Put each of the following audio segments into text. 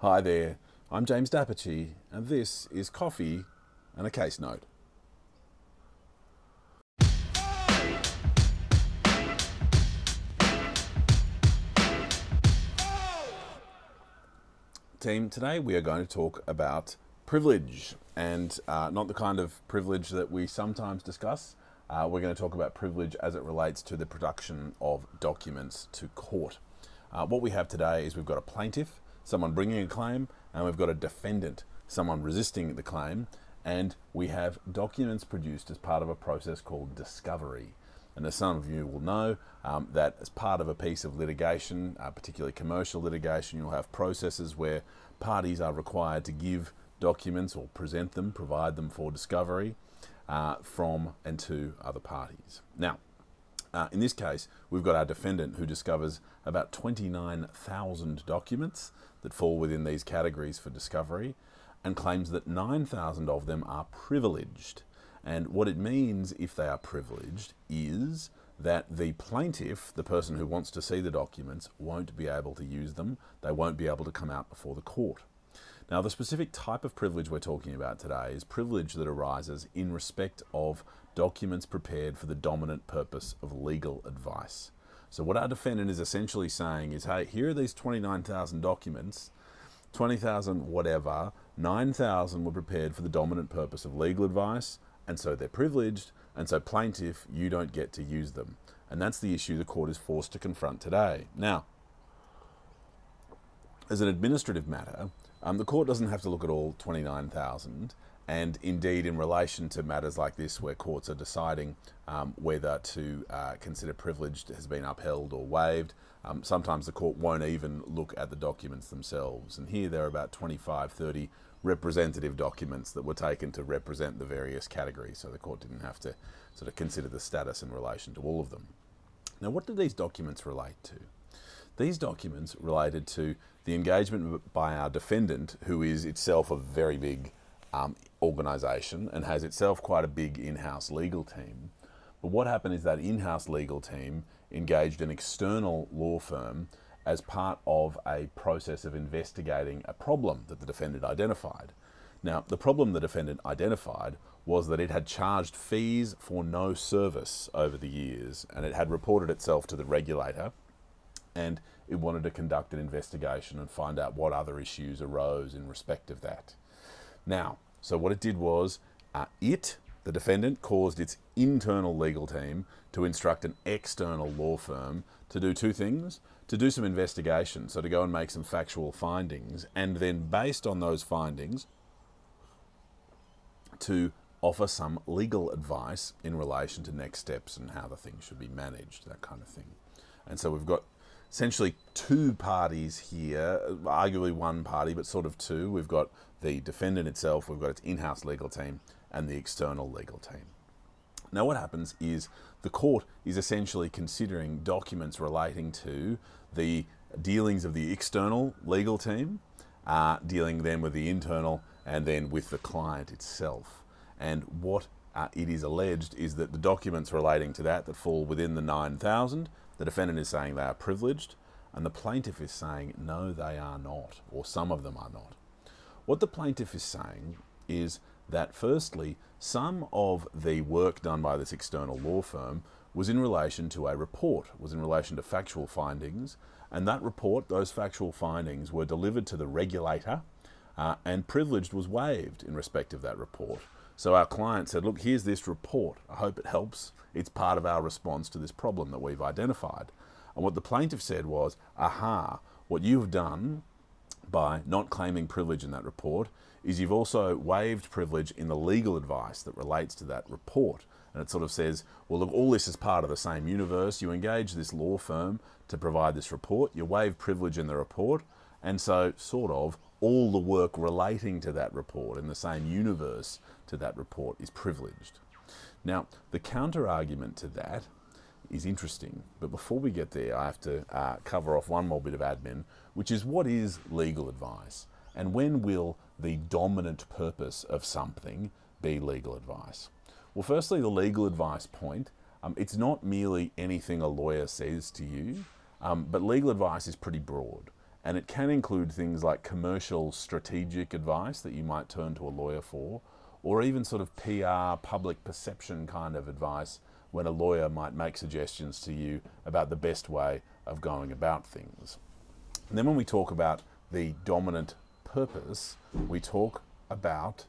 Hi there, I'm James d'Apice, and this is Coffee and a Case Note. Team, today we are going to talk about privilege, and uh, not the kind of privilege that we sometimes discuss. Uh, we're going to talk about privilege as it relates to the production of documents to court. Uh, what we have today is we've got a plaintiff, someone bringing a claim, and we've got a defendant, someone resisting the claim, and we have documents produced as part of a process called discovery. And as some of you will know, um, that as part of a piece of litigation, uh, particularly commercial litigation, you'll have processes where parties are required to give documents or present them, provide them for discovery uh, from and to other parties. Now, uh, in this case, we've got our defendant who discovers about 29,000 documents that fall within these categories for discovery and claims that 9,000 of them are privileged. And what it means if they are privileged is that the plaintiff, the person who wants to see the documents, won't be able to use them. They won't be able to come out before the court. Now, the specific type of privilege we're talking about today is privilege that arises in respect of documents prepared for the dominant purpose of legal advice. So, what our defendant is essentially saying is hey, here are these 29,000 documents, 20,000 whatever, 9,000 were prepared for the dominant purpose of legal advice, and so they're privileged, and so plaintiff, you don't get to use them. And that's the issue the court is forced to confront today. Now, as an administrative matter, um, the court doesn't have to look at all 29,000. And indeed, in relation to matters like this, where courts are deciding um, whether to uh, consider privileged has been upheld or waived, um, sometimes the court won't even look at the documents themselves. And here there are about 25, 30 representative documents that were taken to represent the various categories, so the court didn't have to sort of consider the status in relation to all of them. Now, what do these documents relate to? These documents related to the engagement by our defendant, who is itself a very big um, organisation and has itself quite a big in house legal team. But what happened is that in house legal team engaged an external law firm as part of a process of investigating a problem that the defendant identified. Now, the problem the defendant identified was that it had charged fees for no service over the years and it had reported itself to the regulator and it wanted to conduct an investigation and find out what other issues arose in respect of that. Now, so what it did was uh, it, the defendant, caused its internal legal team to instruct an external law firm to do two things to do some investigation, so to go and make some factual findings, and then based on those findings, to offer some legal advice in relation to next steps and how the thing should be managed, that kind of thing. And so we've got essentially two parties here, arguably one party, but sort of two. We've got the defendant itself, we've got its in house legal team, and the external legal team. Now, what happens is the court is essentially considering documents relating to the dealings of the external legal team, uh, dealing then with the internal and then with the client itself. And what uh, it is alleged is that the documents relating to that that fall within the 9,000, the defendant is saying they are privileged, and the plaintiff is saying no, they are not, or some of them are not. What the plaintiff is saying is that firstly, some of the work done by this external law firm was in relation to a report, was in relation to factual findings, and that report, those factual findings, were delivered to the regulator, uh, and privileged was waived in respect of that report. So our client said, Look, here's this report. I hope it helps. It's part of our response to this problem that we've identified. And what the plaintiff said was, Aha, what you've done by not claiming privilege in that report is you've also waived privilege in the legal advice that relates to that report. And it sort of says, well, look, all this is part of the same universe. You engage this law firm to provide this report, you waive privilege in the report, and so, sort of, all the work relating to that report in the same universe to that report is privileged. Now, the counter argument to that is interesting, but before we get there, I have to uh, cover off one more bit of admin, which is what is legal advice? And when will the dominant purpose of something be legal advice? Well, firstly, the legal advice point. Um, it's not merely anything a lawyer says to you, um, but legal advice is pretty broad. And it can include things like commercial strategic advice that you might turn to a lawyer for, or even sort of PR, public perception kind of advice when a lawyer might make suggestions to you about the best way of going about things. And then when we talk about the dominant purpose, we talk about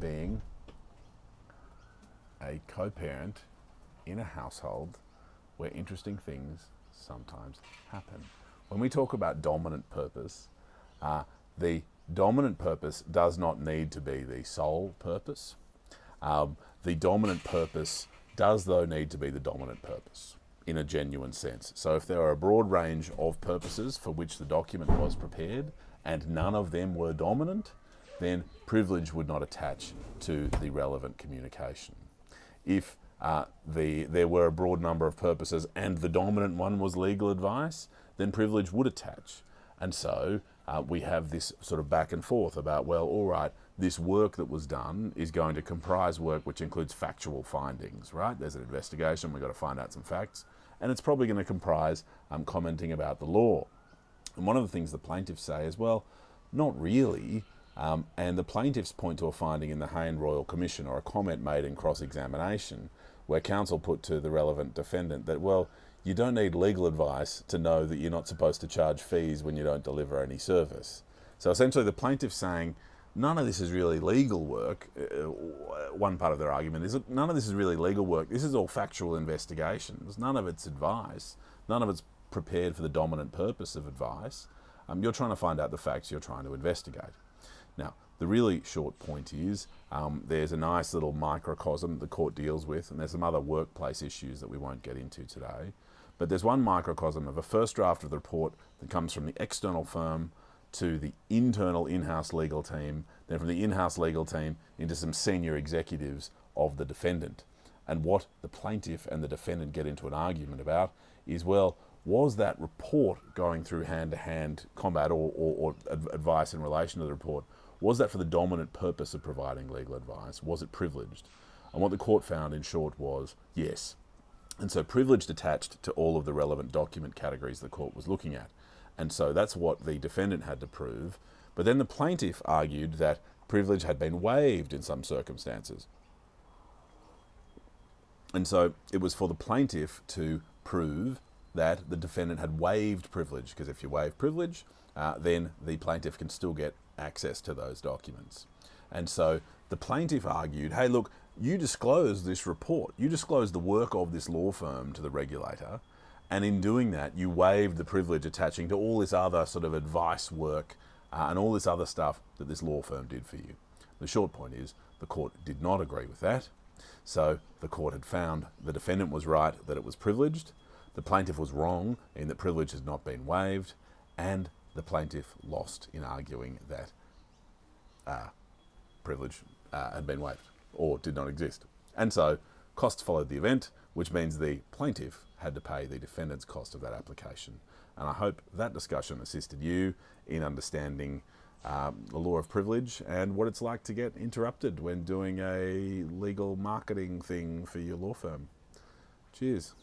being a co parent in a household where interesting things sometimes happen. When we talk about dominant purpose, uh, the dominant purpose does not need to be the sole purpose. Um, the dominant purpose does, though, need to be the dominant purpose in a genuine sense. So, if there are a broad range of purposes for which the document was prepared and none of them were dominant, then privilege would not attach to the relevant communication. If uh, the, there were a broad number of purposes and the dominant one was legal advice, then privilege would attach. And so uh, we have this sort of back and forth about, well, all right, this work that was done is going to comprise work which includes factual findings, right? There's an investigation, we've got to find out some facts, and it's probably going to comprise um, commenting about the law. And one of the things the plaintiffs say is, well, not really. Um, and the plaintiffs point to a finding in the Hayne Royal Commission or a comment made in cross examination where counsel put to the relevant defendant that, well, you don't need legal advice to know that you're not supposed to charge fees when you don't deliver any service. So essentially, the plaintiff's saying none of this is really legal work. Uh, one part of their argument is none of this is really legal work. This is all factual investigations. None of it's advice. None of it's prepared for the dominant purpose of advice. Um, you're trying to find out the facts you're trying to investigate. Now, the really short point is um, there's a nice little microcosm the court deals with, and there's some other workplace issues that we won't get into today. But there's one microcosm of a first draft of the report that comes from the external firm to the internal in house legal team, then from the in house legal team into some senior executives of the defendant. And what the plaintiff and the defendant get into an argument about is well, was that report going through hand to hand combat or, or, or advice in relation to the report? Was that for the dominant purpose of providing legal advice? Was it privileged? And what the court found, in short, was yes. And so privileged attached to all of the relevant document categories the court was looking at. And so that's what the defendant had to prove. But then the plaintiff argued that privilege had been waived in some circumstances. And so it was for the plaintiff to prove that the defendant had waived privilege, because if you waive privilege, uh, then the plaintiff can still get access to those documents. And so the plaintiff argued, hey, look, you disclosed this report, you disclosed the work of this law firm to the regulator, and in doing that, you waived the privilege attaching to all this other sort of advice work uh, and all this other stuff that this law firm did for you. The short point is the court did not agree with that. So the court had found the defendant was right that it was privileged, the plaintiff was wrong in that privilege has not been waived, and the plaintiff lost in arguing that uh, privilege uh, had been waived or did not exist. And so costs followed the event, which means the plaintiff had to pay the defendant's cost of that application. And I hope that discussion assisted you in understanding um, the law of privilege and what it's like to get interrupted when doing a legal marketing thing for your law firm. Cheers.